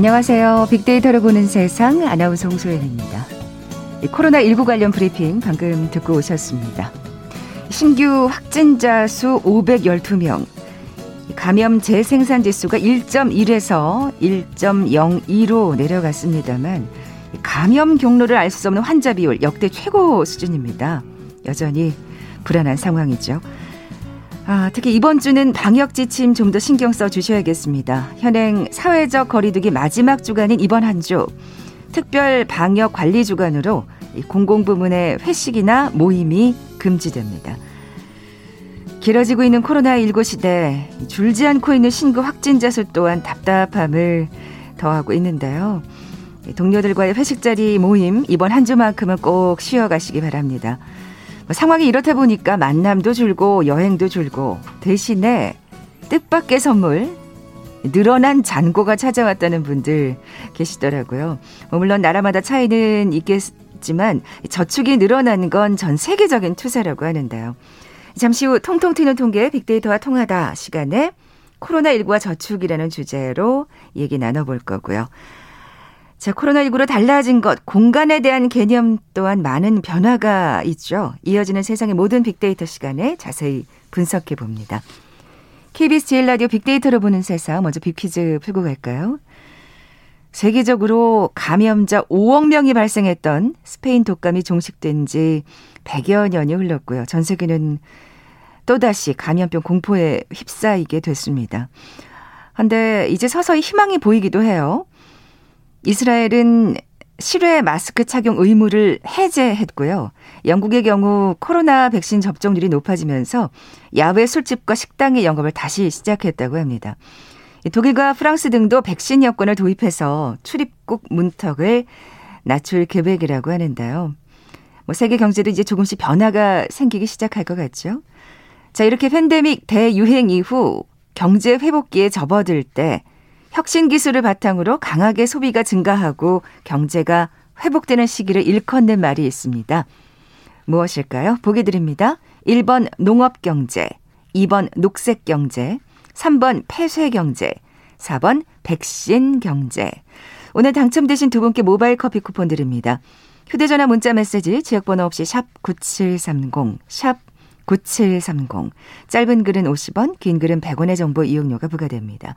안녕하세요. 빅데이터를 보는 세상 아나운서 홍소연입니다. 코로나19 관련 브리핑 방금 듣고 오셨습니다. 신규 확진자 수 512명, 감염 재생산 지수가 1.1에서 1.02로 내려갔습니다만 감염 경로를 알 수 없는 환자 비율 역대 최고 수준입니다. 여전히 불안한 상황이죠. 아, 특히 이번 주는 방역 지침 좀 더 신경 써 주셔야겠습니다. 현행 사회적 거리두기 마지막 주간인 이번 한 주 특별 방역 관리 주간으로 공공 부문의 회식이나 모임이 금지됩니다. 길어지고 있는 코로나19 시대 줄지 않고 있는 신규 확진자 수 또한 답답함을 더하고 있는데요. 동료들과의 회식 자리 모임 이번 한 주만큼은 꼭 쉬어가시기 바랍니다. 뭐 상황이 이렇다 보니까 만남도 줄고 여행도 줄고 대신에 뜻밖의 선물 늘어난 잔고가 찾아왔다는 분들 계시더라고요. 뭐 물론 나라마다 차이는 있겠지만 저축이 늘어난 건 전 세계적인 투자라고 하는데요. 잠시 후 통통 튀는 통계 빅데이터와 통하다 시간에 코로나19와 저축이라는 주제로 얘기 나눠볼 거고요. 자, 코로나19로 달라진 것, 공간에 대한 개념 또한 많은 변화가 있죠. 이어지는 세상의 모든 빅데이터 시간에 자세히 분석해 봅니다. KBS 제일 라디오 빅데이터로 보는 세상, 먼저 빅퀴즈 풀고 갈까요? 세계적으로 감염자 5억 명이 발생했던 스페인 독감이 종식된 지 100여 년이 흘렀고요. 전 세계는 또다시 감염병 공포에 휩싸이게 됐습니다. 근데 이제 서서히 희망이 보이기도 해요. 이스라엘은 실외 마스크 착용 의무를 해제했고요. 영국의 경우 코로나 백신 접종률이 높아지면서 야외 술집과 식당의 영업을 다시 시작했다고 합니다. 독일과 프랑스 등도 백신 여권을 도입해서 출입국 문턱을 낮출 계획이라고 하는데요. 뭐 세계 경제도 이제 조금씩 변화가 생기기 시작할 것 같죠. 자, 이렇게 팬데믹 대유행 이후 경제 회복기에 접어들 때 혁신 기술을 바탕으로 강하게 소비가 증가하고 경제가 회복되는 시기를 일컫는 말이 있습니다. 무엇일까요? 보기 드립니다. 1번 농업 경제, 2번 녹색 경제, 3번 폐쇄 경제, 4번 백신 경제. 오늘 당첨되신 두 분께 모바일 커피 쿠폰 드립니다. 휴대전화 문자 메시지 지역번호 없이 샵 9730, 샵 9730. 짧은 글은 50원, 긴 글은 100원의 정보 이용료가 부과됩니다.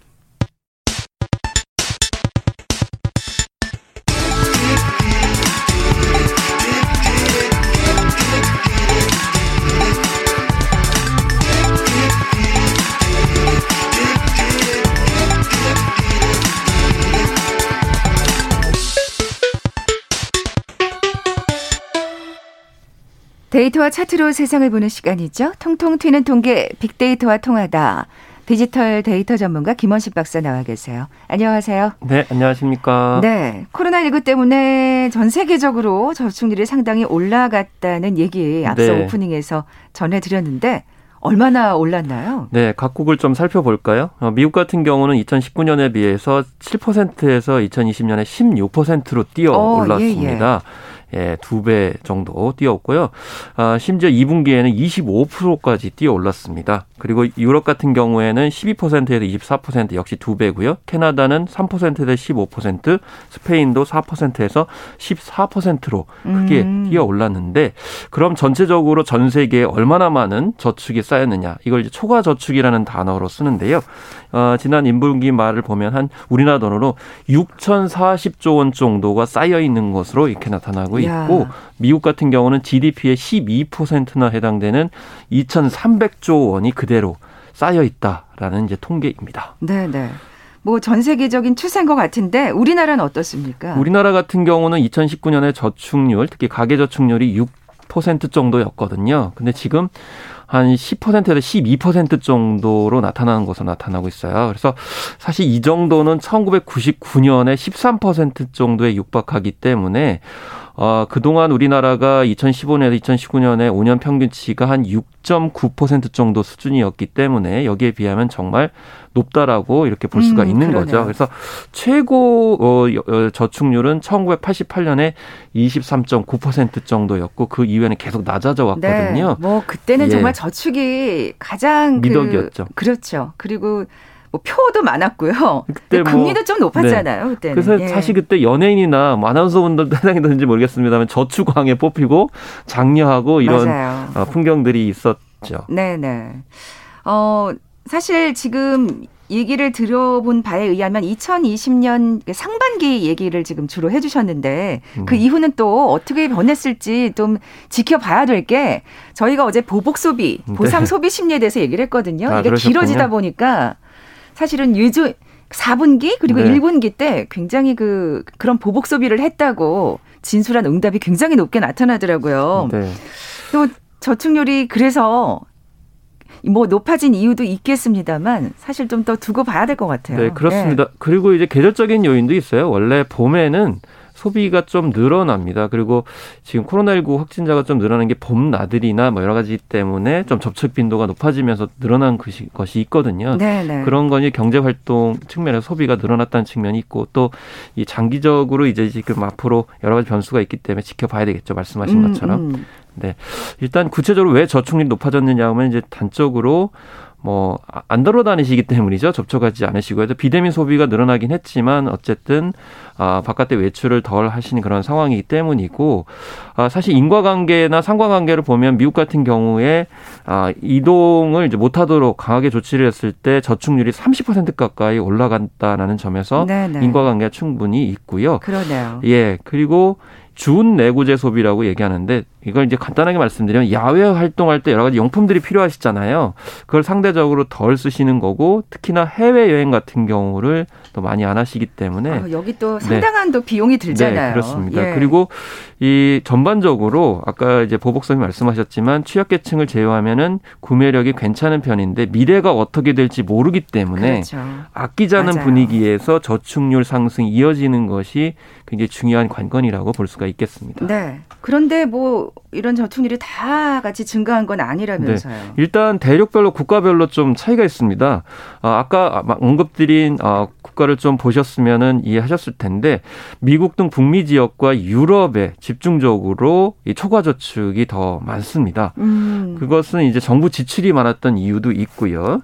데이터와 차트로 세상을 보는 시간이죠. 통통 튀는 통계 빅데이터와 통하다. 디지털 데이터 전문가 김원식 박사 나와 계세요. 안녕하세요. 네, 안녕하십니까. 네. 코로나19 때문에 전 세계적으로 저축률이 상당히 올라갔다는 얘기 앞서 네. 오프닝에서 전해드렸는데 얼마나 올랐나요? 네, 각국을 좀 살펴볼까요? 어, 미국 같은 경우는 2019년에 비해서 7%에서 2020년에 16%로 뛰어 올랐습니다. 어, 예, 예. 예, 두 배 정도 뛰었고요. 아, 심지어 2분기에는 25%까지 뛰어 올랐습니다. 그리고 유럽 같은 경우에는 12%에서 24% 역시 두 배고요. 캐나다는 3%에서 15%, 스페인도 4%에서 14%로 크게 음. 뛰어 올랐는데 그럼 전체적으로 전 세계에 얼마나 많은 저축이 쌓였느냐? 이걸 이제 초과 저축이라는 단어로 쓰는데요. 어, 지난 인분기 말을 보면 한 우리나라 돈으로 6,040조 원 정도가 쌓여 있는 것으로 이렇게 나타나고 있고 미국 같은 경우는 GDP의 12%나 해당되는 2,300조 원이 그대로 쌓여 있다라는 이제 통계입니다. 네, 네. 뭐전 세계적인 추세인 것 같은데 우리나라는 어떻습니까? 우리나라 같은 경우는 2019년에 저축률, 특히 가계 저축률이 6% 정도였거든요. 근데 지금 한 10%에서 12% 정도로 나타나는 것으로 나타나고 있어요. 그래서 사실 이 정도는 1999년에 13% 정도에 육박하기 때문에 어, 그동안 우리나라가 2015년에서 2019년에 5년 평균치가 한 6.9% 정도 수준이었기 때문에 여기에 비하면 정말 높다라고 이렇게 볼 수가 음, 있는 그러네요. 거죠. 그래서 최고 어, 어 저축률은 1988년에 23.9% 정도였고 그 이후에는 계속 낮아져 왔거든요. 네, 뭐 그때는 예. 정말 저축이 가장 그 미덕이었죠. 그, 그렇죠. 그리고 뭐 표도 많았고요. 그때 뭐, 금리도 좀 높았잖아요. 네. 그때는. 그래서 예. 사실 그때 연예인이나 뭐 아나운서분들 해당이든지 모르겠습니다만 저축왕에 뽑히고 장려하고 이런 어, 풍경들이 있었죠. 네네. 어 사실 지금 얘기를 들어본 바에 의하면 2020년 상반기 얘기를 지금 주로 해주셨는데 음. 그 이후는 또 어떻게 변했을지 좀 지켜봐야 될 게 저희가 어제 보복 소비, 보상 네. 소비 심리에 대해서 얘기를 했거든요. 아, 이게 그러셨군요. 길어지다 보니까 사실은 유주 4분기 그리고 네. 1분기 때 굉장히 그 그런 보복 소비를 했다고 진술한 응답이 굉장히 높게 나타나더라고요. 네. 또 저축률이 그래서 뭐 높아진 이유도 있겠습니다만 사실 좀 더 두고 봐야 될 것 같아요. 네, 그렇습니다. 네. 그리고 이제 계절적인 요인도 있어요. 원래 봄에는 소비가 좀 늘어납니다. 그리고 지금 코로나19 확진자가 좀 늘어나는 게 봄 나들이나 뭐 여러 가지 때문에 좀 접촉 빈도가 높아지면서 늘어난 것이, 있거든요. 네네. 네. 그런 거니 경제 활동 측면에서 소비가 늘어났다는 측면이 있고 또 이 장기적으로 이제 지금 앞으로 여러 가지 변수가 있기 때문에 지켜봐야 되겠죠. 말씀하신 음, 것처럼. 음. 네. 일단 구체적으로 왜 저축률이 높아졌느냐 하면 이제 단적으로 뭐안 돌아다니시기 때문이죠. 접촉하지 않으시고 해서 비대면 소비가 늘어나긴 했지만 어쨌든 아 바깥에 외출을 덜 하시는 그런 상황이기 때문이고 아 사실 인과관계나 상관관계를 보면 미국 같은 경우에 아 이동을 이제 못 하도록 강하게 조치를 했을 때 저축률이 30% 가까이 올라간다라는 점에서 네네. 인과관계가 충분히 있고요. 그러네요. 예 그리고 준 내구재 소비라고 얘기하는데 이걸 이제 간단하게 말씀드리면 야외 활동할 때 여러 가지 용품들이 필요하시잖아요. 그걸 상대적으로 덜 쓰시는 거고 특히나 해외 여행 같은 경우를 또 많이 안 하시기 때문에 아, 여기 또 네. 상당한 네. 또 비용이 들잖아요. 네, 그렇습니다. 예. 그리고 이 전반적으로 아까 이제 보복선이 말씀하셨지만 취약계층을 제외하면은 구매력이 괜찮은 편인데 미래가 어떻게 될지 모르기 때문에 그렇죠. 아끼자는 맞아요. 분위기에서 저축률 상승이 이어지는 것이 굉장히 중요한 관건이라고 볼 수가 있겠습니다. 네. 그런데 뭐 이런 저축률이 다 같이 증가한 건 아니라면서요. 네. 일단 대륙별로 국가별로 좀 차이가 있습니다. 아, 아까 언급드린 아, 국가를 좀 보셨으면은 이해하셨을 텐데 미국 등 북미 지역과 유럽에 집중적으로 이 초과 저축이 더 많습니다. 음. 그것은 이제 정부 지출이 많았던 이유도 있고요.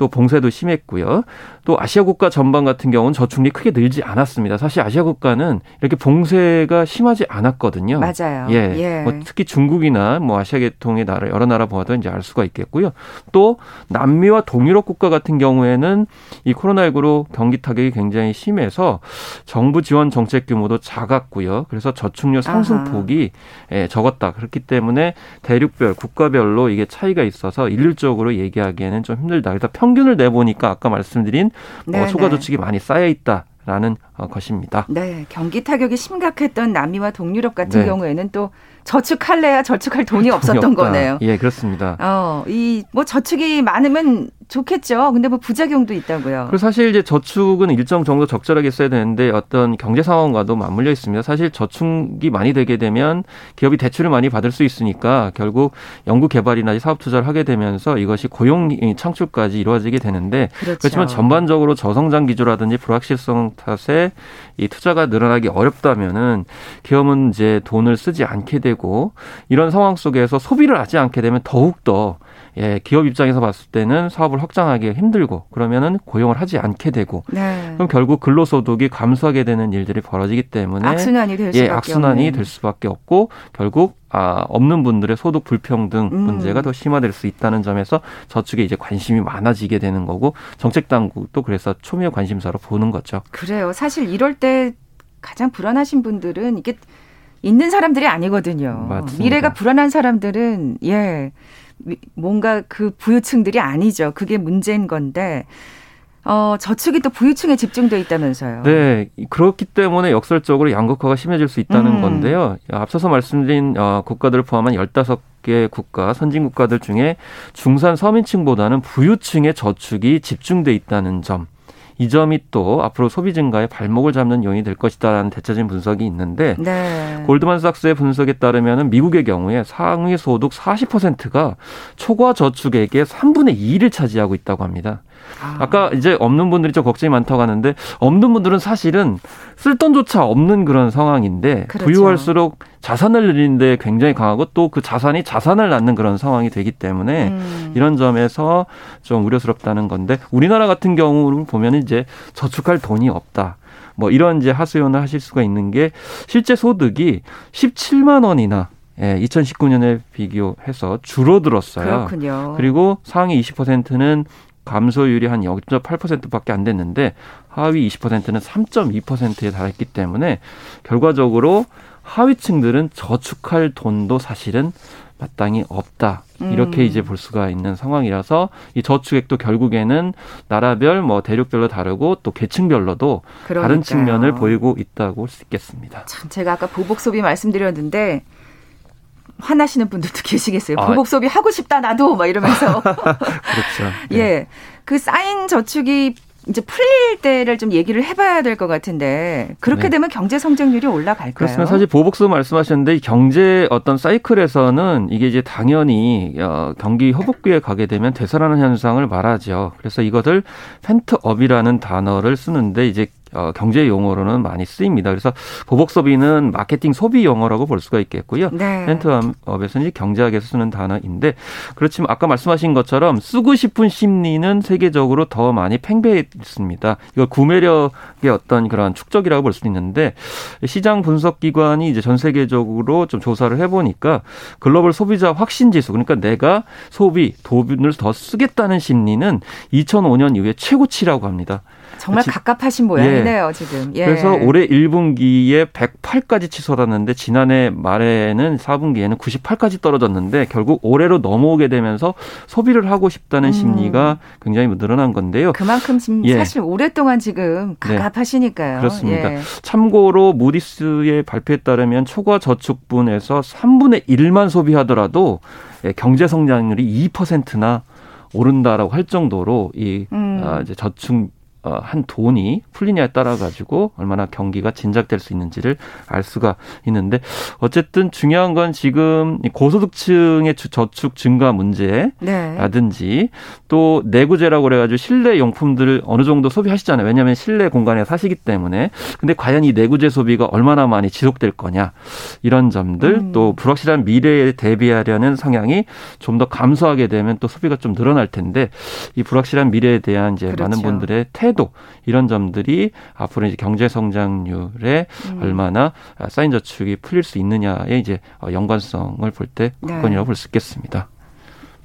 또 봉쇄도 심했고요. 또 아시아 국가 전반 같은 경우는 저축률이 크게 늘지 않았습니다. 사실 아시아 국가는 이렇게 봉쇄가 심하지 않았거든요. 맞아요. 예. 예. 뭐 특히 중국이나 뭐 아시아 계통의 나라 여러 나라 보아도 이제 알 수가 있겠고요. 또 남미와 동유럽 국가 같은 경우에는 이 코로나19로 경기 타격이 굉장히 심해서 정부 지원 정책 규모도 작았고요. 그래서 저축률 상승폭이 예, 적었다. 그렇기 때문에 대륙별 국가별로 이게 차이가 있어서 일률적으로 얘기하기에는 좀 힘들다. 그래서 평 평균을 내보니까 아까 말씀드린 어, 초과 저축이 많이 쌓여 있다. 라는 어, 것입니다. 네, 경기 타격이 심각했던 남미와 동유럽 같은 네. 경우에는 또 저축할래야 저축할 돈이 없었던 거네요. 예, 그렇습니다. 어, 이 뭐 저축이 많으면 좋겠죠. 근데 뭐 부작용도 있다고요. 그리고 사실 이제 저축은 일정 정도 적절하게 써야 되는데 어떤 경제 상황과도 맞물려 있습니다. 사실 저축이 많이 되게 되면 기업이 대출을 많이 받을 수 있으니까 결국 연구 개발이나 사업 투자를 하게 되면서 이것이 고용 창출까지 이루어지게 되는데 그렇죠. 그렇지만 전반적으로 저성장 기조라든지 불확실성 탓에 이 투자가 늘어나기 어렵다면은 기업은 이제 돈을 쓰지 않게 되고 이런 상황 속에서 소비를 하지 않게 되면 더욱 더 예, 기업 입장에서 봤을 때는 사업을 확장하기 힘들고 그러면은 고용을 하지 않게 되고 네. 그럼 결국 근로소득이 감소하게 되는 일들이 벌어지기 때문에 악순환이 될 예, 악순환이 없는. 될 수밖에 없고 결국 아, 없는 분들의 소득 불평등 음. 문제가 더 심화될 수 있다는 점에서 저축에 이제 관심이 많아지게 되는 거고 정책 당국도 그래서 초미의 관심사로 보는 거죠. 그래요. 사실 이럴 때 가장 불안하신 분들은 이게 있는 사람들이 아니거든요. 맞습니다. 미래가 불안한 사람들은 예. 뭔가 그 부유층들이 아니죠. 그게 문제인 건데 어, 저축이 또 부유층에 집중돼 있다면서요. 네. 그렇기 때문에 역설적으로 양극화가 심해질 수 있다는 음. 건데요. 앞서서 말씀드린 어, 국가들을 포함한 15개 국가, 선진 국가들 중에 중산 서민층보다는 부유층의 저축이 집중돼 있다는 점. 이 점이 또 앞으로 소비 증가에 발목을 잡는 요인이 될 것이다라는 대체적인 분석이 있는데 네. 골드만삭스의 분석에 따르면 미국의 경우에 상위 소득 40%가 초과 저축액의 3분의 2를 차지하고 있다고 합니다. 아. 까 이제 없는 분들이 좀 걱정이 많다고 하는데 없는 분들은 사실은 쓸 돈조차 없는 그런 상황인데 그렇죠. 부유할수록 자산을 늘리는데 굉장히 강하고 또 그 자산이 자산을 낳는 그런 상황이 되기 때문에 음. 이런 점에서 좀 우려스럽다는 건데 우리나라 같은 경우를 보면 이제 저축할 돈이 없다. 뭐 이런 이제 하소연을 하실 수가 있는 게 실제 소득이 17만 원이나 예, 2019년에 비교해서 줄어들었어요. 그렇군요. 그리고 상위 20%는 감소율이 한 0.8%밖에 안 됐는데 하위 20%는 3.2%에 달했기 때문에 결과적으로 하위층들은 저축할 돈도 사실은 마땅히 없다. 이렇게 음. 이제 볼 수가 있는 상황이라서 이 저축액도 결국에는 나라별 뭐 대륙별로 다르고 또 계층별로도 그러니까요. 다른 측면을 보이고 있다고 할 수 있겠습니다. 참 제가 아까 보복 소비 말씀드렸는데 화나시는 분들도 계시겠어요. 아, 보복 소비 하고 싶다 나도 막 이러면서. 그렇죠. 예. 예. 그 쌓인 저축이 이제 풀릴 때를 좀 얘기를 해봐야 될 것 같은데 그렇게 네. 되면 경제 성장률이 올라갈까요? 그렇습니다. 사실 보복수 말씀하셨는데 경제 어떤 사이클에서는 이게 이제 당연히 어, 경기 회복기에 가게 되면 되살아나는 현상을 말하죠. 그래서 이것을 펜트업이라는 단어를 쓰는데 이제 어, 경제 용어로는 많이 쓰입니다. 그래서 보복 소비는 마케팅 소비 용어라고 볼 수가 있겠고요. 네. 렌트업에서는 경제학에서 쓰는 단어인데 그렇지만 아까 말씀하신 것처럼 쓰고 싶은 심리는 세계적으로 더 많이 팽배해 있습니다. 이걸 구매력의 어떤 그런 축적이라고 볼 수 있는데 시장 분석 기관이 이제 전 세계적으로 좀 조사를 해보니까 글로벌 소비자 확신 지수 그러니까 내가 소비 돈을 더 쓰겠다는 심리는 2005년 이후에 최고치라고 합니다. 정말 지, 갑갑하신 모양이네요, 예. 지금. 예. 그래서 올해 1분기에 108까지 치솟았는데 지난해 말에는 4분기에는 98까지 떨어졌는데 결국 올해로 넘어오게 되면서 소비를 하고 싶다는 음. 심리가 굉장히 늘어난 건데요. 그만큼 지금 예. 사실 오랫동안 지금 네. 갑갑하시니까요. 네. 그렇습니다. 예. 참고로 무디스의 발표에 따르면 초과 저축분에서 3분의 1만 소비하더라도 예, 경제 성장률이 2%나 오른다라고 할 정도로 이 음. 아, 이제 저축 어, 한 돈이 풀리냐에 따라 가지고 얼마나 경기가 진작될 수 있는지를 알 수가 있는데 어쨌든 중요한 건 지금 고소득층의 저축 증가 문제라든지 네. 또 내구재라고 그래가지고 실내 용품들을 어느 정도 소비하시잖아요. 왜냐하면 실내 공간에 사시기 때문에 근데 과연 이 내구재 소비가 얼마나 많이 지속될 거냐 이런 점들 음. 또 불확실한 미래에 대비하려는 성향이 좀 더 감소하게 되면 또 소비가 좀 늘어날 텐데 이 불확실한 미래에 대한 이제 그렇죠. 많은 분들의 태 태도 이런 점들이 앞으로 이제 경제 성장률에 음. 얼마나 쌓인 저축이 풀릴 수 있느냐에 이제 연관성을 볼때 네. 관건이라고 네. 볼수 있겠습니다.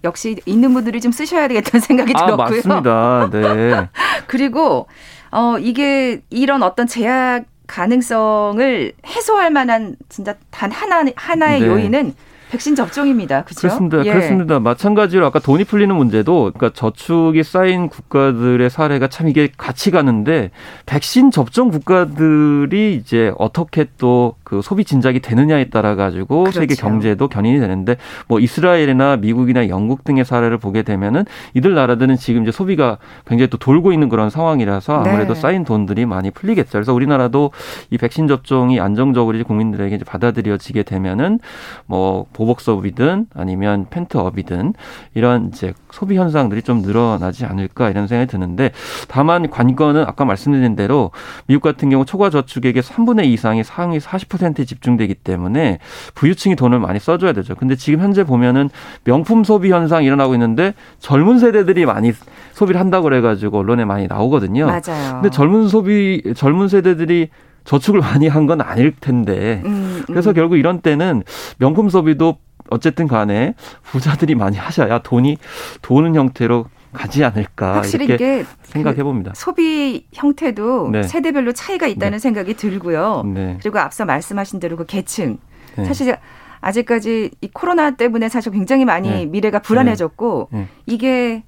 역시 있는 분들이 좀 쓰셔야 되겠다는 생각이 아, 들었고요. 맞습니다. 네. 그리고 어 이게 이런 어떤 제약 가능성을 해소할 만한 진짜 단 하나 하나의 네. 요인은 백신 접종입니다. 그렇죠? 그렇습니다. 예. 그렇습니다. 마찬가지로 아까 돈이 풀리는 문제도 그러니까 저축이 쌓인 국가들의 사례가 참 이게 같이 가는데 백신 접종 국가들이 이제 어떻게 또 그 소비 진작이 되느냐에 따라 가지고 그렇죠. 세계 경제도 견인이 되는데 뭐 이스라엘이나 미국이나 영국 등의 사례를 보게 되면은 이들 나라들은 지금 이제 소비가 굉장히 또 돌고 있는 그런 상황이라서 아무래도 네. 쌓인 돈들이 많이 풀리겠죠. 그래서 우리나라도 이 백신 접종이 안정적으로 국민들에게 이제 받아들여지게 되면은 뭐 보복 소비든 아니면 펜트업이든 이런 이제 소비 현상들이 좀 늘어나지 않을까 이런 생각이 드는데 다만 관건은 아까 말씀드린 대로 미국 같은 경우 초과 저축액의 3분의 2 이상이 상위 40%에 집중되기 때문에 부유층이 돈을 많이 써줘야 되죠. 근데 지금 현재 보면은 명품 소비 현상 일어나고 있는데 젊은 세대들이 많이 소비를 한다고 그래가지고 언론에 많이 나오거든요. 맞아요. 근데 젊은 소비 젊은 세대들이 저축을 많이 한 건 아닐 텐데. 음, 음. 그래서 결국 이런 때는 명품 소비도 어쨌든 간에 부자들이 많이 하셔야 돈이 도는 형태로 가지 않을까 확실히 이렇게 생각해 봅니다. 그 소비 형태도 네. 세대별로 차이가 있다는 네. 생각이 들고요. 네. 그리고 앞서 말씀하신 대로 그 계층 네. 사실 아직까지 이 코로나 때문에 사실 굉장히 많이 네. 미래가 불안해졌고 네. 이게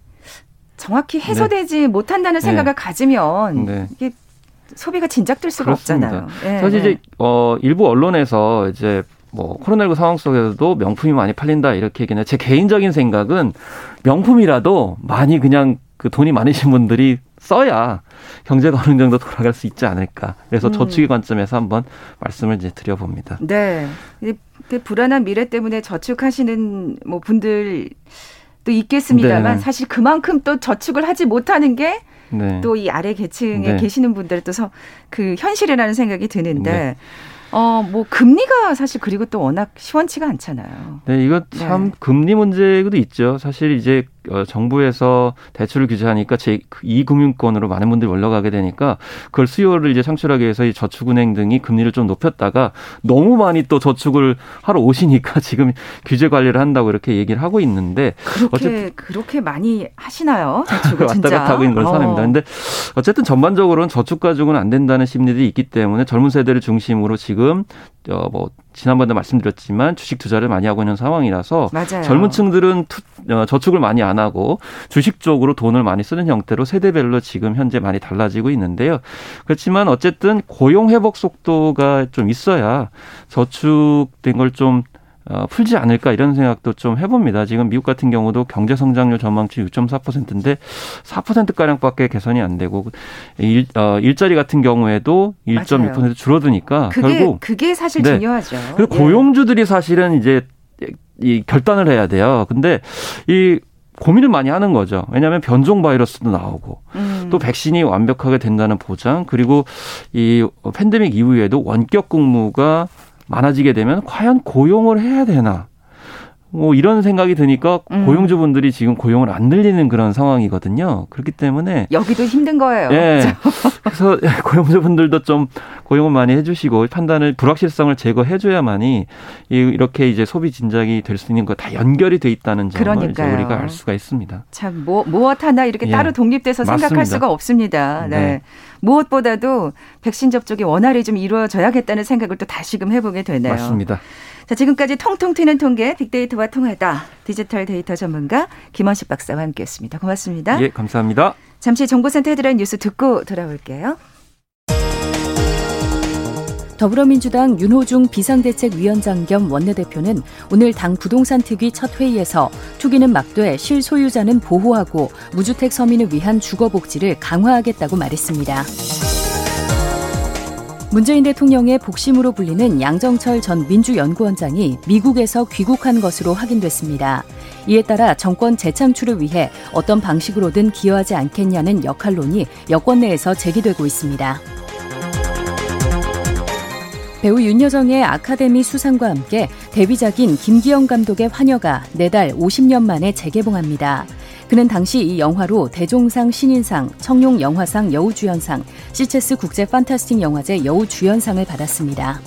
정확히 해소되지 못한다는 생각을 가지면 이게 소비가 진작될 수가 그렇습니다. 없잖아요. 네. 사실 이제 어 일부 언론에서 이제 뭐 코로나19 상황 속에서도 명품이 많이 팔린다 이렇게 얘기는 제 개인적인 생각은 명품이라도 많이 그냥 그 돈이 많으신 분들이 써야 경제가 어느 정도 돌아갈 수 있지 않을까. 그래서 음. 저축의 관점에서 한번 말씀을 이제 드려봅니다. 네. 그 불안한 미래 때문에 저축하시는 뭐 분들 도 있겠습니다만 네. 사실 그만큼 또 저축을 하지 못하는 게 네. 또이 아래 계층에 네. 계시는 분들 또그 현실이라는 생각이 드는데 네. 어, 뭐 금리가 사실 그리고 또 워낙 시원치가 않잖아요. 네, 이거 참 네. 금리 문제도 있죠. 사실 이제 어, 정부에서 대출을 규제하니까 제2 금융권으로 많은 분들이 올라가게 되니까 그걸 수요를 이제 창출하기 위해서 이 저축은행 등이 금리를 좀 높였다가 너무 많이 또 저축을 하러 오시니까 지금 규제 관리를 한다고 이렇게 얘기를 하고 있는데 그렇게 어쨌든 그렇게 많이 하시나요? 저축을 왔다 갔다 하고 있는 걸 사람입니다. 어. 근데 어쨌든 전반적으로는 저축 가지고는 안 된다는 심리들이 있기 때문에 젊은 세대를 중심으로 지금 어 뭐 지난번에 말씀드렸지만 주식 투자를 많이 하고 있는 상황이라서 맞아요. 젊은 층들은 투, 어, 저축을 많이 안 하고 주식 쪽으로 돈을 많이 쓰는 형태로 세대별로 지금 현재 많이 달라지고 있는데요. 그렇지만 어쨌든 고용 회복 속도가 좀 있어야 저축된 걸좀 어, 풀지 않을까 이런 생각도 좀 해봅니다. 지금 미국 같은 경우도 경제 성장률 전망치 6.4%인데 4%가량밖에 개선이 안 되고 일, 어, 일자리 같은 경우에도 1.6% 줄어드니까 그게, 결국 그게 사실 네. 중요하죠. 그리고 예. 고용주들이 사실은 이제 이 결단을 해야 돼요. 근데 이 고민을 많이 하는 거죠. 왜냐하면 변종 바이러스도 나오고 음. 또 백신이 완벽하게 된다는 보장 그리고 이 팬데믹 이후에도 원격 근무가 많아지게 되면 과연 고용을 해야 되나? 뭐 이런 생각이 드니까 음. 고용주분들이 지금 고용을 안 늘리는 그런 상황이거든요. 그렇기 때문에 여기도 힘든 거예요. 예. 그래서 고용주분들도 좀 고용을 많이 해주시고 판단을 불확실성을 제거해줘야만이 이렇게 이제 소비 진작이 될 수 있는 거 다 연결이 돼 있다는 점을 우리가 알 수가 있습니다. 참 뭐, 무엇 하나 이렇게 예. 따로 독립돼서 맞습니다. 생각할 수가 없습니다. 네. 네. 무엇보다도 백신 접종이 원활히 좀 이루어져야겠다는 생각을 또 다시금 해보게 되네요. 맞습니다. 자, 지금까지 통통 튀는 통계 빅데이터와 통하다 디지털 데이터 전문가 김원식 박사와 함께했습니다. 고맙습니다. 예, 감사합니다. 잠시 정보센터 헤드라인 뉴스 듣고 돌아올게요. 더불어민주당 윤호중 비상대책위원장 겸 원내대표는 오늘 당 부동산 특위 첫 회의에서 투기는 막되 실소유자는 보호하고 무주택 서민을 위한 주거복지를 강화하겠다고 말했습니다. 문재인 대통령의 복심으로 불리는 양정철 전 민주연구원장이 미국에서 귀국한 것으로 확인됐습니다. 이에 따라 정권 재창출을 위해 어떤 방식으로든 기여하지 않겠냐는 역할론이 여권 내에서 제기되고 있습니다. 배우 윤여정의 아카데미 수상과 함께 데뷔작인 김기영 감독의 환여가 내달 50년 만에 재개봉합니다. 그는 당시 이 영화로 대종상 신인상, 청룡 영화상 여우주연상, 시체스 국제 판타스틱 영화제 여우주연상을 받았습니다.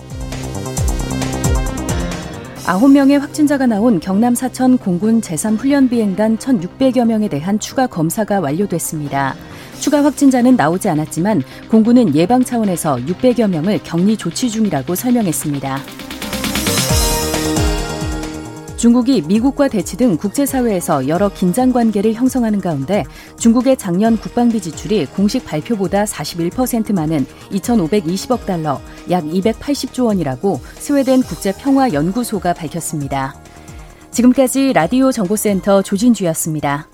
9명의 확진자가 나온 경남 사천 공군 제3훈련비행단 1,600여 명에 대한 추가 검사가 완료됐습니다. 추가 확진자는 나오지 않았지만 공군은 예방 차원에서 600여 명을 격리 조치 중이라고 설명했습니다. 중국이 미국과 대치 등 국제사회에서 여러 긴장 관계를 형성하는 가운데 중국의 작년 국방비 지출이 공식 발표보다 41% 많은 2,520억 달러, 약 280조 원이라고 스웨덴 국제평화연구소가 밝혔습니다. 지금까지 라디오 정보센터 조진주였습니다.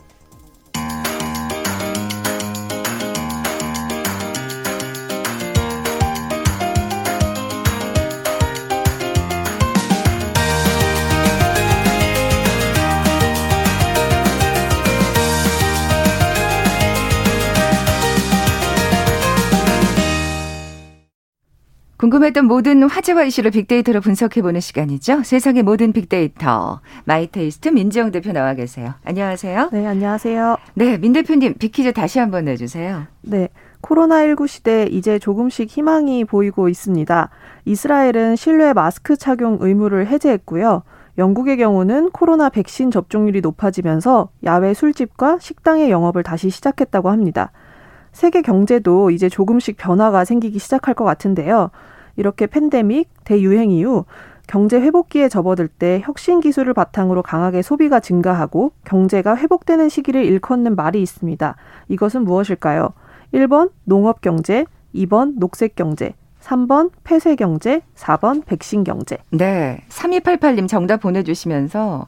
궁금했던 모든 화제와 이슈를 빅데이터로 분석해보는 시간이죠. 세상의 모든 빅데이터. 마이테이스트 민지영 대표 나와 계세요. 안녕하세요. 네, 안녕하세요. 네, 민 대표님 빅퀴즈 다시 한번 내주세요. 네. 코로나19 시대 이제 조금씩 희망이 보이고 있습니다. 이스라엘은 실내 마스크 착용 의무를 해제했고요. 영국의 경우는 코로나 백신 접종률이 높아지면서 야외 술집과 식당의 영업을 다시 시작했다고 합니다. 세계 경제도 이제 조금씩 변화가 생기기 시작할 것 같은데요. 이렇게 팬데믹, 대유행 이후 경제 회복기에 접어들 때 혁신 기술을 바탕으로 강하게 소비가 증가하고 경제가 회복되는 시기를 일컫는 말이 있습니다. 이것은 무엇일까요? 1번 농업 경제, 2번 녹색 경제, 3번 폐쇄 경제, 4번 백신 경제. 네. 3288님 정답 보내주시면서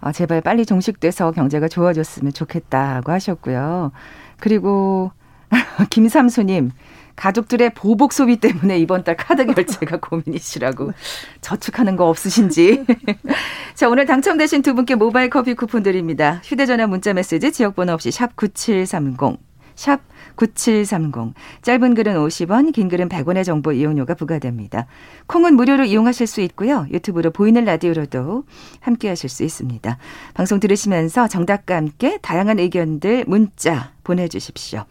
아, 제발 빨리 종식돼서 경제가 좋아졌으면 좋겠다고 하셨고요. 그리고 김삼수님 가족들의 보복 소비 때문에 이번 달 카드 결제가 고민이시라고 저축하는 거 없으신지. 자, 오늘 당첨되신 두 분께 모바일 커피 쿠폰 드립니다. 휴대전화 문자 메시지 지역번호 없이 샵 9730. 샵 9730. 짧은 글은 50원, 긴 글은 100원의 정보 이용료가 부과됩니다. 콩은 무료로 이용하실 수 있고요. 유튜브로 보이는 라디오로도 함께 하실 수 있습니다. 방송 들으시면서 정답과 함께 다양한 의견들 문자 보내주십시오.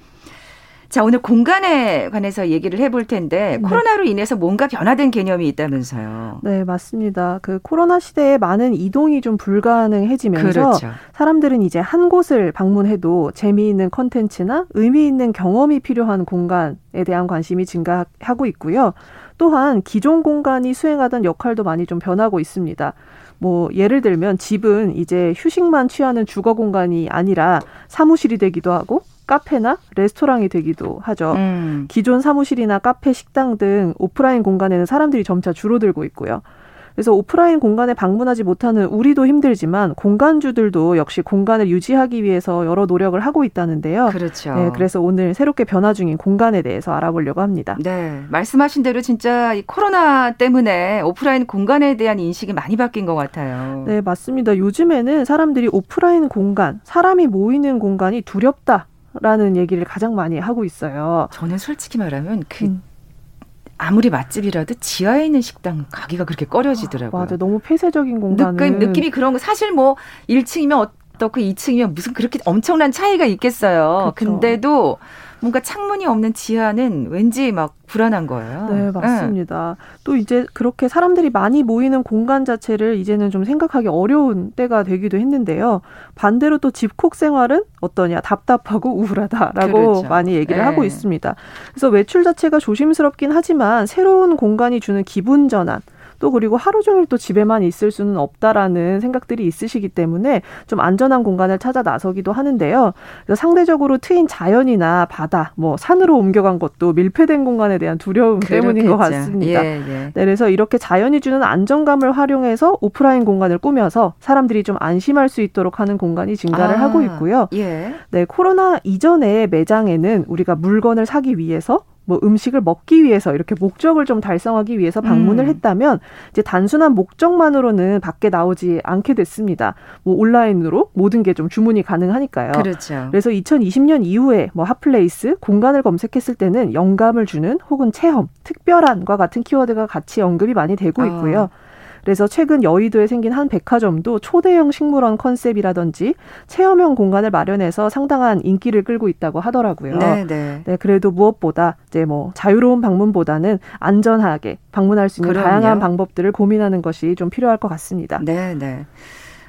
자, 오늘 공간에 관해서 얘기를 해볼 텐데 네. 코로나로 인해서 뭔가 변화된 개념이 있다면서요. 네, 맞습니다. 그 코로나 시대에 많은 이동이 좀 불가능해지면서 그렇죠. 사람들은 이제 한 곳을 방문해도 재미있는 컨텐츠나 의미 있는 경험이 필요한 공간에 대한 관심이 증가하고 있고요. 또한 기존 공간이 수행하던 역할도 많이 좀 변하고 있습니다. 뭐 예를 들면 집은 이제 휴식만 취하는 주거 공간이 아니라 사무실이 되기도 하고 카페나 레스토랑이 되기도 하죠. 음. 기존 사무실이나 카페, 식당 등 오프라인 공간에는 사람들이 점차 줄어들고 있고요. 그래서 오프라인 공간에 방문하지 못하는 우리도 힘들지만 공간주들도 역시 공간을 유지하기 위해서 여러 노력을 하고 있다는데요. 그렇죠. 네, 그래서 오늘 새롭게 변화 중인 공간에 대해서 알아보려고 합니다. 네, 말씀하신 대로 진짜 이 코로나 때문에 오프라인 공간에 대한 인식이 많이 바뀐 것 같아요. 네, 맞습니다. 요즘에는 사람들이 오프라인 공간, 사람이 모이는 공간이 두렵다. 라는 얘기를 가장 많이 하고 있어요. 저는 솔직히 말하면 그 음. 아무리 맛집이라도 지하에 있는 식당 가기가 그렇게 꺼려지더라고요. 맞아, 너무 폐쇄적인 공간. 느낌, 느낌이 그런 거 사실 뭐 1층이면 어떻고 2층이면 무슨 그렇게 엄청난 차이가 있겠어요. 그렇죠. 근데도 뭔가 창문이 없는 지하는 왠지 막 불안한 거예요. 네, 맞습니다. 네. 또 이제 그렇게 사람들이 많이 모이는 공간 자체를 이제는 좀 생각하기 어려운 때가 되기도 했는데요. 반대로 또 집콕 생활은 어떠냐? 답답하고 우울하다라고 그렇죠. 많이 얘기를 네. 하고 있습니다. 그래서 외출 자체가 조심스럽긴 하지만 새로운 공간이 주는 기분 전환 또 그리고 하루 종일 또 집에만 있을 수는 없다라는 생각들이 있으시기 때문에 좀 안전한 공간을 찾아 나서기도 하는데요. 상대적으로 트인 자연이나 바다, 뭐 산으로 옮겨간 것도 밀폐된 공간에 대한 두려움 그렇겠죠. 때문인 것 같습니다. 예, 예. 네, 그래서 이렇게 자연이 주는 안정감을 활용해서 오프라인 공간을 꾸며서 사람들이 좀 안심할 수 있도록 하는 공간이 증가를 아, 하고 있고요. 예. 네, 코로나 이전에 매장에는 우리가 물건을 사기 위해서 뭐 음식을 먹기 위해서 이렇게 목적을 좀 달성하기 위해서 방문을 음. 했다면 이제 단순한 목적만으로는 밖에 나오지 않게 됐습니다. 뭐 온라인으로 모든 게 좀 주문이 가능하니까요. 그렇죠. 그래서 2020년 이후에 뭐 핫플레이스 공간을 검색했을 때는 영감을 주는 혹은 체험, 특별한과 같은 키워드가 같이 언급이 많이 되고 아. 있고요. 어. 그래서 최근 여의도에 생긴 한 백화점도 초대형 식물원 컨셉이라든지 체험형 공간을 마련해서 상당한 인기를 끌고 있다고 하더라고요. 네, 네. 네 그래도 무엇보다 이제 뭐 자유로운 방문보다는 안전하게 방문할 수 있는 그럼요. 다양한 방법들을 고민하는 것이 좀 필요할 것 같습니다. 네, 네.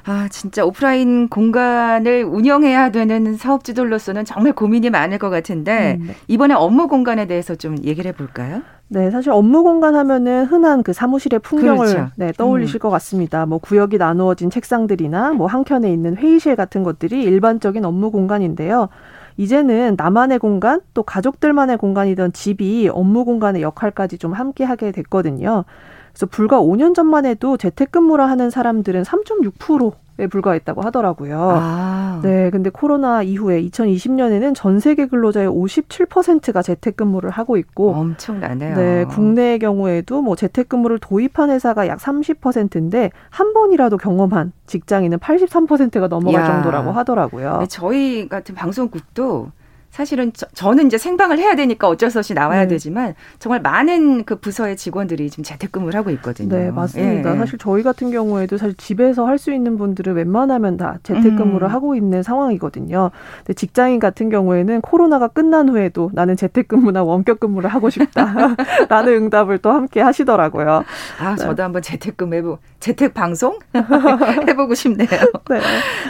아, 진짜 오프라인 공간을 운영해야 되는 사업주들로서는 정말 고민이 많을 것 같은데 음, 네. 이번에 업무 공간에 대해서 좀 얘기를 해볼까요? 네, 사실 업무 공간 하면은 흔한 그 사무실의 풍경을 그렇죠. 네, 떠올리실 음. 것 같습니다. 뭐 구역이 나누어진 책상들이나 뭐 한켠에 있는 회의실 같은 것들이 일반적인 업무 공간인데요. 이제는 나만의 공간, 또 가족들만의 공간이던 집이 업무 공간의 역할까지 좀 함께 하게 됐거든요. 그래서 불과 5년 전만 해도 재택근무를 하는 사람들은 3.6%에 불과했다고 하더라고요. 아. 네, 근데 코로나 이후에 2020년에는 전 세계 근로자의 57%가 재택근무를 하고 있고 엄청나네요. 네, 국내의 경우에도 뭐 재택근무를 도입한 회사가 약 30%인데 한 번이라도 경험한 직장인은 83%가 넘어갈 야. 정도라고 하더라고요. 네, 저희 같은 방송국도 사실은 저, 는 이제 생방을 해야 되니까 어쩔 수 없이 나와야 네. 되지만 정말 많은 그 부서의 직원들이 지금 재택근무를 하고 있거든요. 네, 맞습니다. 예. 사실 저희 같은 경우에도 사실 집에서 할 수 있는 분들은 웬만하면 다 재택근무를 음. 하고 있는 상황이거든요. 근데 직장인 같은 경우에는 코로나가 끝난 후에도 나는 재택근무나 원격근무를 하고 싶다라는 응답을 또 함께 하시더라고요. 아, 저도 네. 한번 재택근무 해보 재택 방송 해보고 싶네요. 네.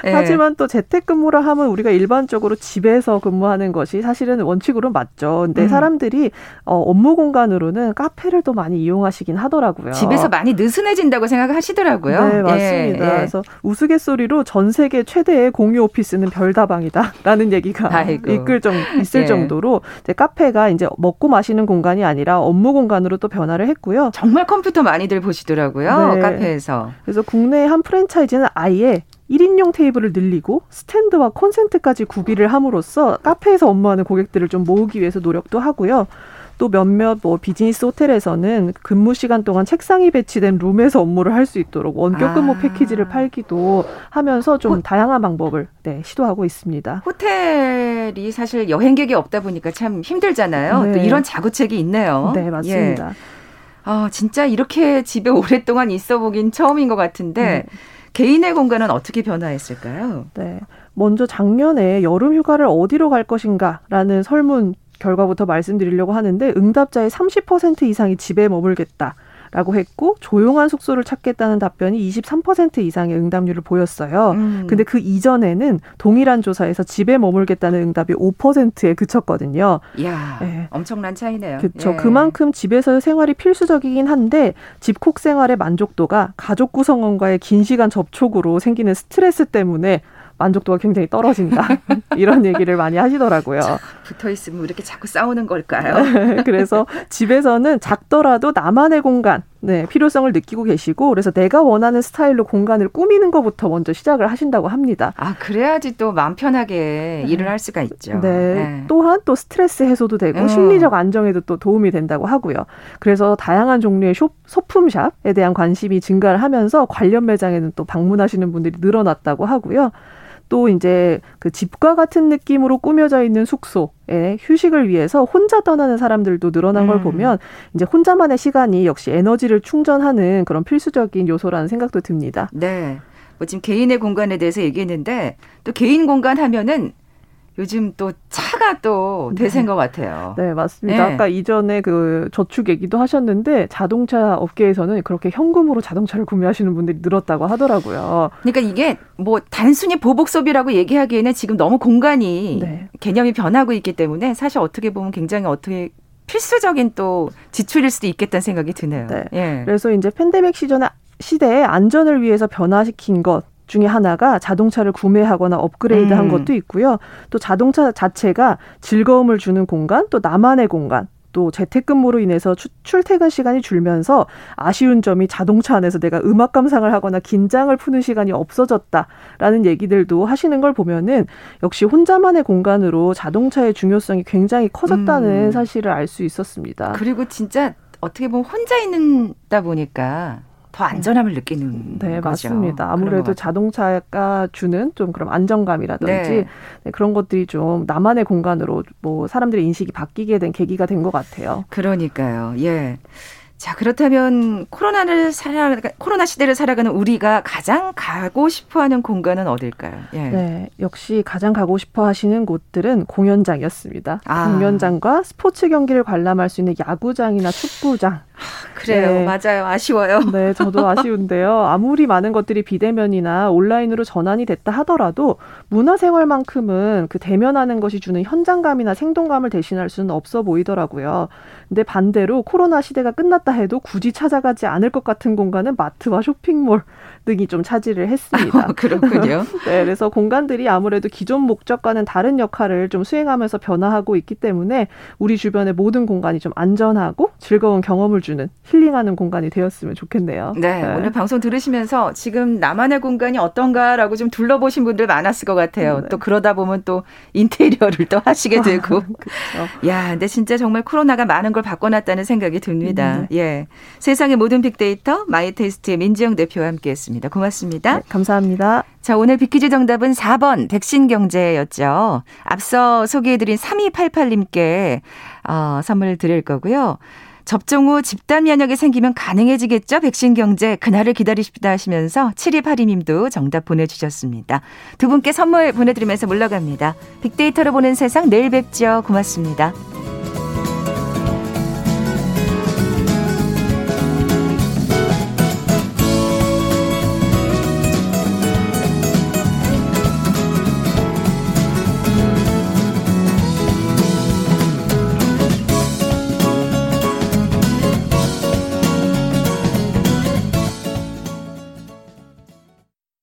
네. 하지만 또 재택근무를 하면 우리가 일반적으로 집에서 근무하는 것이 사실은 원칙으로 맞죠. 근데 음. 사람들이 어, 업무 공간으로는 카페를 또 많이 이용하시긴 하더라고요. 집에서 많이 느슨해진다고 생각하시더라고요. 네, 맞습니다. 예, 예. 그래서 우스갯소리로 전 세계 최대의 공유 오피스는 별다방이다라는 얘기가 아이고. 이끌 정 있을 예. 정도로 이제 카페가 이제 먹고 마시는 공간이 아니라 업무 공간으로 또 변화를 했고요. 정말 컴퓨터 많이들 보시더라고요. 네. 카페에서. 그래서 국내 한 프랜차이즈는 아예 1인용 테이블을 늘리고 스탠드와 콘센트까지 구비를 함으로써 카페에서 업무하는 고객들을 좀 모으기 위해서 노력도 하고요. 또 몇몇 뭐 비즈니스 호텔에서는 근무 시간 동안 책상이 배치된 룸에서 업무를 할 수 있도록 원격 근무 아. 패키지를 팔기도 하면서 좀 호, 다양한 방법을 네, 시도하고 있습니다. 호텔이 사실 여행객이 없다 보니까 참 힘들잖아요. 네. 또 이런 자구책이 있네요. 네, 맞습니다. 예. 아, 진짜 이렇게 집에 오랫동안 있어 보긴 처음인 것 같은데 네. 개인의 공간은 어떻게 변화했을까요? 네. 먼저 작년에 여름 휴가를 어디로 갈 것인가라는 설문 결과부터 말씀드리려고 하는데 응답자의 30% 이상이 집에 머물겠다. 라고 했고 조용한 숙소를 찾겠다는 답변이 23% 이상의 응답률을 보였어요. 음. 근데 그 이전에는 동일한 조사에서 집에 머물겠다는 응답이 5%에 그쳤거든요. 이야, 네. 엄청난 차이네요. 그렇죠. 예. 그만큼 집에서의 생활이 필수적이긴 한데 집콕 생활의 만족도가 가족 구성원과의 긴 시간 접촉으로 생기는 스트레스 때문에 만족도가 굉장히 떨어진다. 이런 얘기를 많이 하시더라고요. 붙어 있으면 이렇게 자꾸 싸우는 걸까요? 네, 그래서 집에서는 작더라도 나만의 공간, 네, 필요성을 느끼고 계시고 그래서 내가 원하는 스타일로 공간을 꾸미는 것부터 먼저 시작을 하신다고 합니다. 아, 그래야지 또 마음 편하게 네. 일을 할 수가 있죠. 네. 네. 또한 또 스트레스 해소도 되고 음. 심리적 안정에도 또 도움이 된다고 하고요. 그래서 다양한 종류의 쇼, 소품샵에 대한 관심이 증가를 하면서 관련 매장에는 또 방문하시는 분들이 늘어났다고 하고요. 또 이제 그 집과 같은 느낌으로 꾸며져 있는 숙소에 휴식을 위해서 혼자 떠나는 사람들도 늘어난 음. 걸 보면 이제 혼자만의 시간이 역시 에너지를 충전하는 그런 필수적인 요소라는 생각도 듭니다. 네. 뭐 지금 개인의 공간에 대해서 얘기했는데 또 개인 공간 하면은 요즘 또 차가 또 네. 대세인 네. 것 같아요. 네, 맞습니다. 네. 아까 이전에 그 저축 얘기도 하셨는데 자동차 업계에서는 그렇게 현금으로 자동차를 구매하시는 분들이 늘었다고 하더라고요. 그러니까 이게 뭐 단순히 보복 소비라고 얘기하기에는 지금 너무 공간이 네. 개념이 변하고 있기 때문에 사실 어떻게 보면 굉장히 어떻게 필수적인 또 지출일 수도 있겠다는 생각이 드네요. 네. 예. 그래서 이제 팬데믹 시전에 시대에 안전을 위해서 변화시킨 것 중에 하나가 자동차를 구매하거나 업그레이드한 음. 것도 있고요. 또 자동차 자체가 즐거움을 주는 공간, 또 나만의 공간, 또 재택근무로 인해서 추, 출퇴근 시간이 줄면서 아쉬운 점이 자동차 안에서 내가 음악 감상을 하거나 긴장을 푸는 시간이 없어졌다라는 얘기들도 하시는 걸 보면은 역시 혼자만의 공간으로 자동차의 중요성이 굉장히 커졌다는 음. 사실을 알 수 있었습니다. 그리고 진짜 어떻게 보면 혼자 있는다 보니까 더 안전함을 느끼는 네, 거죠. 맞습니다. 아무래도 자동차가 주는 좀 그런 안정감이라든지 네. 네, 그런 것들이 좀 나만의 공간으로 뭐 사람들의 인식이 바뀌게 된 계기가 된 것 같아요. 그러니까요. 예. 자, 그렇다면 코로나를 살아 코로나 시대를 살아가는 우리가 가장 가고 싶어 하는 공간은 어딜까요? 예. 네, 역시 가장 가고 싶어 하시는 곳들은 공연장이었습니다. 아. 공연장과 스포츠 경기를 관람할 수 있는 야구장이나 축구장. 그래요. 네. 맞아요. 아쉬워요. 네, 저도 아쉬운데요. 아무리 많은 것들이 비대면이나 온라인으로 전환이 됐다 하더라도 문화생활만큼은 그 대면하는 것이 주는 현장감이나 생동감을 대신할 수는 없어 보이더라고요. 근데 반대로 코로나 시대가 끝났다 해도 굳이 찾아가지 않을 것 같은 공간은 마트와 쇼핑몰 등이 좀 차지를 했습니다. 어, 그렇군요. 네, 그래서 공간들이 아무래도 기존 목적과는 다른 역할을 좀 수행하면서 변화하고 있기 때문에 우리 주변의 모든 공간이 좀 안전하고 즐거운 경험을 주는 힐링하는 공간이 되었으면 좋겠네요. 네, 네. 오늘 방송 들으시면서 지금 나만의 공간이 어떤가라고 좀 둘러보신 분들 많았을 것 같아요. 네. 또 그러다 보면 또 인테리어를 또 하시게 되고. 야, 근데 진짜 정말 코로나가 많은 걸 바꿔놨다는 생각이 듭니다. 음, 네. 예. 세상의 모든 빅데이터 마이테스트의 민지영 대표와 함께했습니다. 고맙습니다. 네, 감사합니다. 자, 오늘 빅퀴즈 정답은 4번 백신 경제였죠. 앞서 소개해드린 3288님께 어, 선물 드릴 거고요. 접종 후 집단 면역이 생기면 가능해지겠죠? 백신 경제 그날을 기다리십니다 하시면서 7282님도 정답 보내주셨습니다. 두 분께 선물 보내드리면서 물러갑니다. 빅데이터로 보는 세상 내일 뵙죠. 고맙습니다.